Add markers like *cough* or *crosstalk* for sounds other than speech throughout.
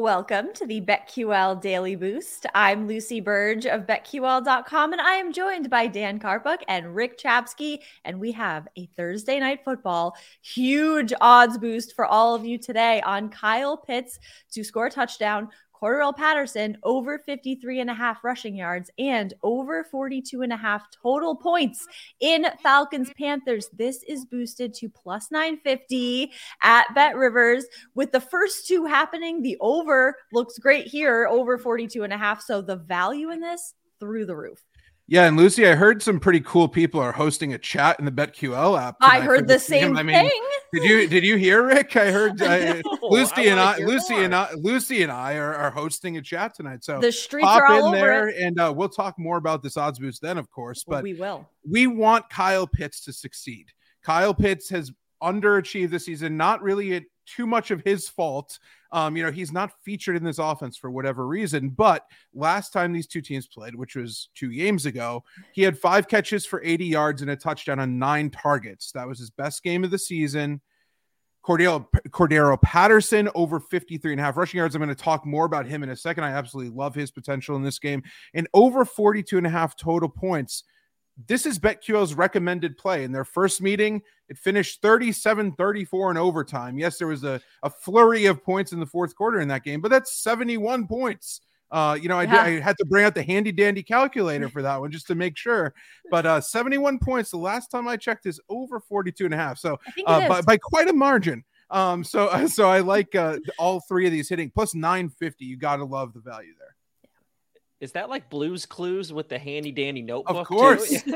Welcome to the BetQL Daily Boost. I'm Lucy Burge of BetQL.com, and I am joined by Dan Karpuk and Rick Chapsky. And we have a Thursday night football huge odds boost for all of you today on Kyle Pitts to score a touchdown Cordarrelle Patterson over 53 and a half rushing yards and over 42 and a half total points in Falcons Panthers. This is boosted to plus 950 at Bet Rivers. With the first two happening, the over looks great here, over 42 and a half. So the value in this through the roof. Yeah, and Lucy, I heard some pretty cool people are hosting a chat in the BetQL app. I heard the same I mean, thing. Did you did you hear Rick? I heard *laughs* uh, Lucy I and I, Lucy more. and I, Lucy and I are, are hosting a chat tonight. So the streets are all in there, it. and uh, we'll talk more about this odds boost then, of course. But we will. We want Kyle Pitts to succeed. Kyle Pitts has underachieved this season. Not really a, too much of his fault. Um, you know, he's not featured in this offense for whatever reason. But last time these two teams played, which was two games ago, he had five catches for 80 yards and a touchdown on nine targets. That was his best game of the season. Cordero, Cordarrelle Patterson over 53 and a half rushing yards. I'm going to talk more about him in a second. I absolutely love his potential in this game. And over 42 and a half total points this is BetQL's recommended play. In their first meeting, it finished 37 34 in overtime. Yes, there was a, a flurry of points in the fourth quarter in that game, but that's 71 points. Uh, you know, I, yeah. I, had to bring out the handy dandy calculator for that one just to make sure. But uh, 71 points, the last time I checked, is over 42 and a half. So uh, by, by quite a margin. Um, so *laughs* so I like uh, all three of these hitting plus 950. You got to love the value there. Is that like Blues Clues with the handy dandy notebook? Of course. *laughs*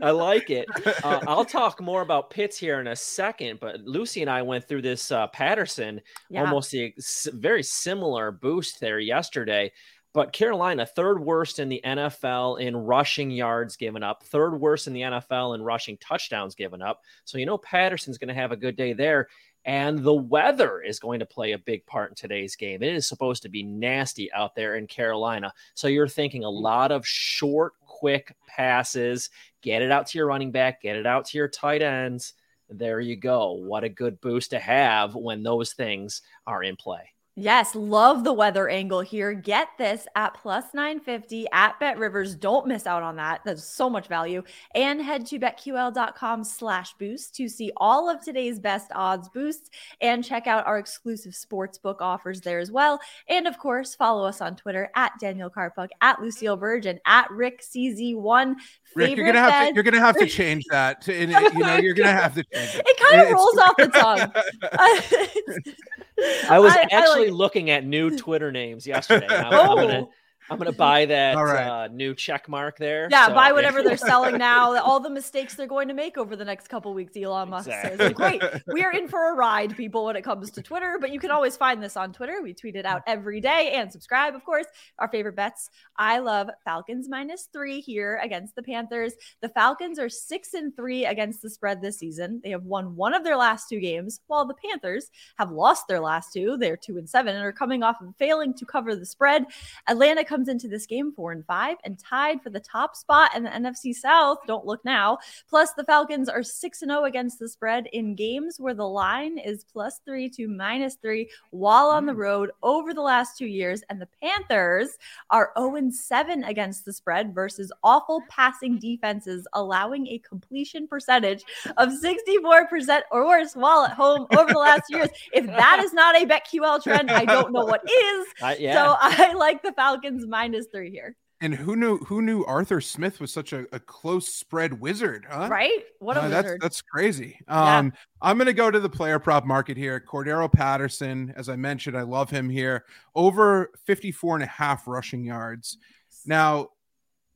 I like it. Uh, I'll talk more about Pitts here in a second, but Lucy and I went through this uh, Patterson, yeah. almost a very similar boost there yesterday. But Carolina, third worst in the NFL in rushing yards given up, third worst in the NFL in rushing touchdowns given up. So, you know, Patterson's going to have a good day there. And the weather is going to play a big part in today's game. It is supposed to be nasty out there in Carolina. So you're thinking a mm. lot of short, quick passes. Get it out to your running back, get it out to your tight ends. There you go. What a good boost to have when those things are in play. Yes, love the weather angle here. Get this at plus 950 at Bet Rivers. Don't miss out on that. That's so much value. And head to betql.com slash boost to see all of today's best odds boosts and check out our exclusive sports book offers there as well. And of course, follow us on Twitter at Daniel Karpuk, at Lucille Burge, and at Rick CZ1. Rick, you're gonna have to you're gonna have to change that. To, *laughs* you know, you're gonna have to change it. It kind of rolls off the tongue. *laughs* *laughs* I was I, actually I like... looking at new Twitter names yesterday. I'm, oh. I'm, gonna *laughs* oh. I'm gonna buy that right. uh, new check mark there. Yeah, so, buy whatever they're selling *laughs* now. All the mistakes they're going to make over the next couple weeks. Elon Musk exactly. says, like, "Great, we are in for a ride, people, when it comes to Twitter." But you can always find this on Twitter. We tweet it out every day and subscribe, of course. Our favorite bets. I love Falcons minus three here against the Panthers. The Falcons are six and three against the spread this season. They have won one of their last two games, while the Panthers have lost their last two. They're two and seven and are coming off of failing to cover the spread. Atlanta comes into this game four and five and tied for the top spot in the NFC South. Don't look now. Plus, the Falcons are 6 and 0 against the spread in games where the line is plus three to minus three while on the mm. road over the last two years. And the Panthers are 0 and 7 against the spread versus awful passing defenses, allowing a completion percentage of 64% or worse while at home over the last years. If that is not a *laughs* BetQL trend, I don't know what is. Uh, yeah. So I like the Falcons minus is three here. And who knew who knew Arthur Smith was such a, a close spread wizard, huh? Right? What a uh, wizard. That's that's crazy. Um, yeah. I'm gonna go to the player prop market here. Cordero Patterson, as I mentioned, I love him here. Over 54 and a half rushing yards. Now,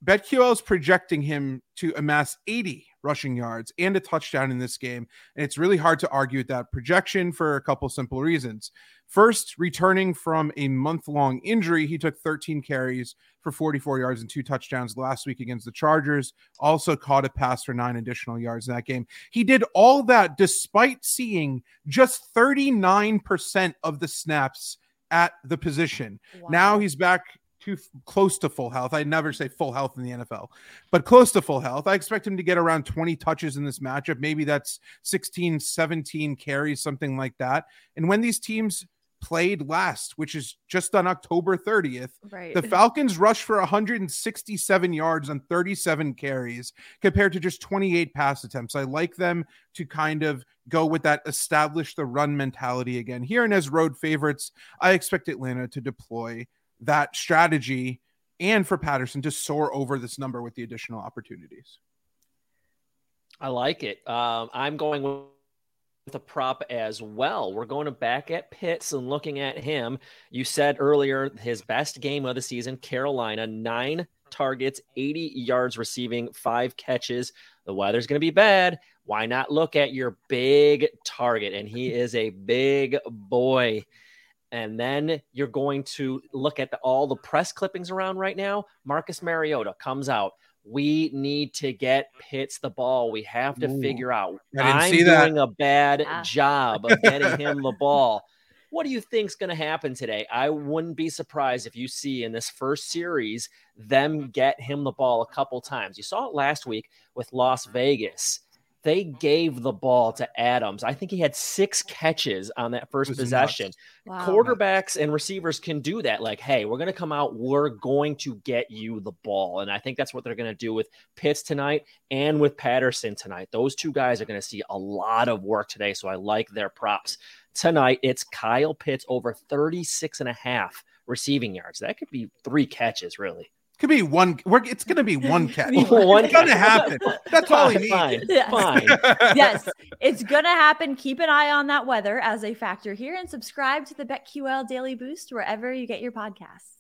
BetQL is projecting him to amass 80 rushing yards and a touchdown in this game. And it's really hard to argue with that projection for a couple simple reasons. First, returning from a month long injury, he took 13 carries for 44 yards and two touchdowns last week against the Chargers. Also caught a pass for nine additional yards in that game. He did all that despite seeing just 39% of the snaps at the position. Wow. Now he's back to close to full health. I never say full health in the NFL, but close to full health. I expect him to get around 20 touches in this matchup. Maybe that's 16, 17 carries, something like that. And when these teams played last, which is just on October 30th, right. the Falcons rushed for 167 yards on 37 carries compared to just 28 pass attempts. I like them to kind of go with that establish the run mentality again. Here and as road favorites, I expect Atlanta to deploy that strategy and for Patterson to soar over this number with the additional opportunities. I like it. Um, I'm going with a prop as well. We're going to back at Pitts and looking at him. You said earlier his best game of the season, Carolina, nine targets, 80 yards receiving, five catches. The weather's going to be bad. Why not look at your big target? And he is a big boy and then you're going to look at the, all the press clippings around right now. Marcus Mariota comes out. We need to get Pitts the ball. We have to Ooh, figure out. I'm doing a bad yeah. job of getting him the ball. *laughs* What do you think is going to happen today? I wouldn't be surprised if you see in this first series them get him the ball a couple times. You saw it last week with Las Vegas they gave the ball to Adams. I think he had six catches on that first possession. Wow. Quarterbacks and receivers can do that. Like, hey, we're going to come out. We're going to get you the ball. And I think that's what they're going to do with Pitts tonight and with Patterson tonight. Those two guys are going to see a lot of work today. So I like their props. Tonight, it's Kyle Pitts over 36 and a half receiving yards. That could be three catches, really. Could be one. it's going to be one *laughs* catch. one it's going to happen. That's all he needs. Fine. Yes. Fine. *laughs* yes, it's going to happen. Keep an eye on that weather as a factor here, and subscribe to the BetQL Daily Boost wherever you get your podcasts.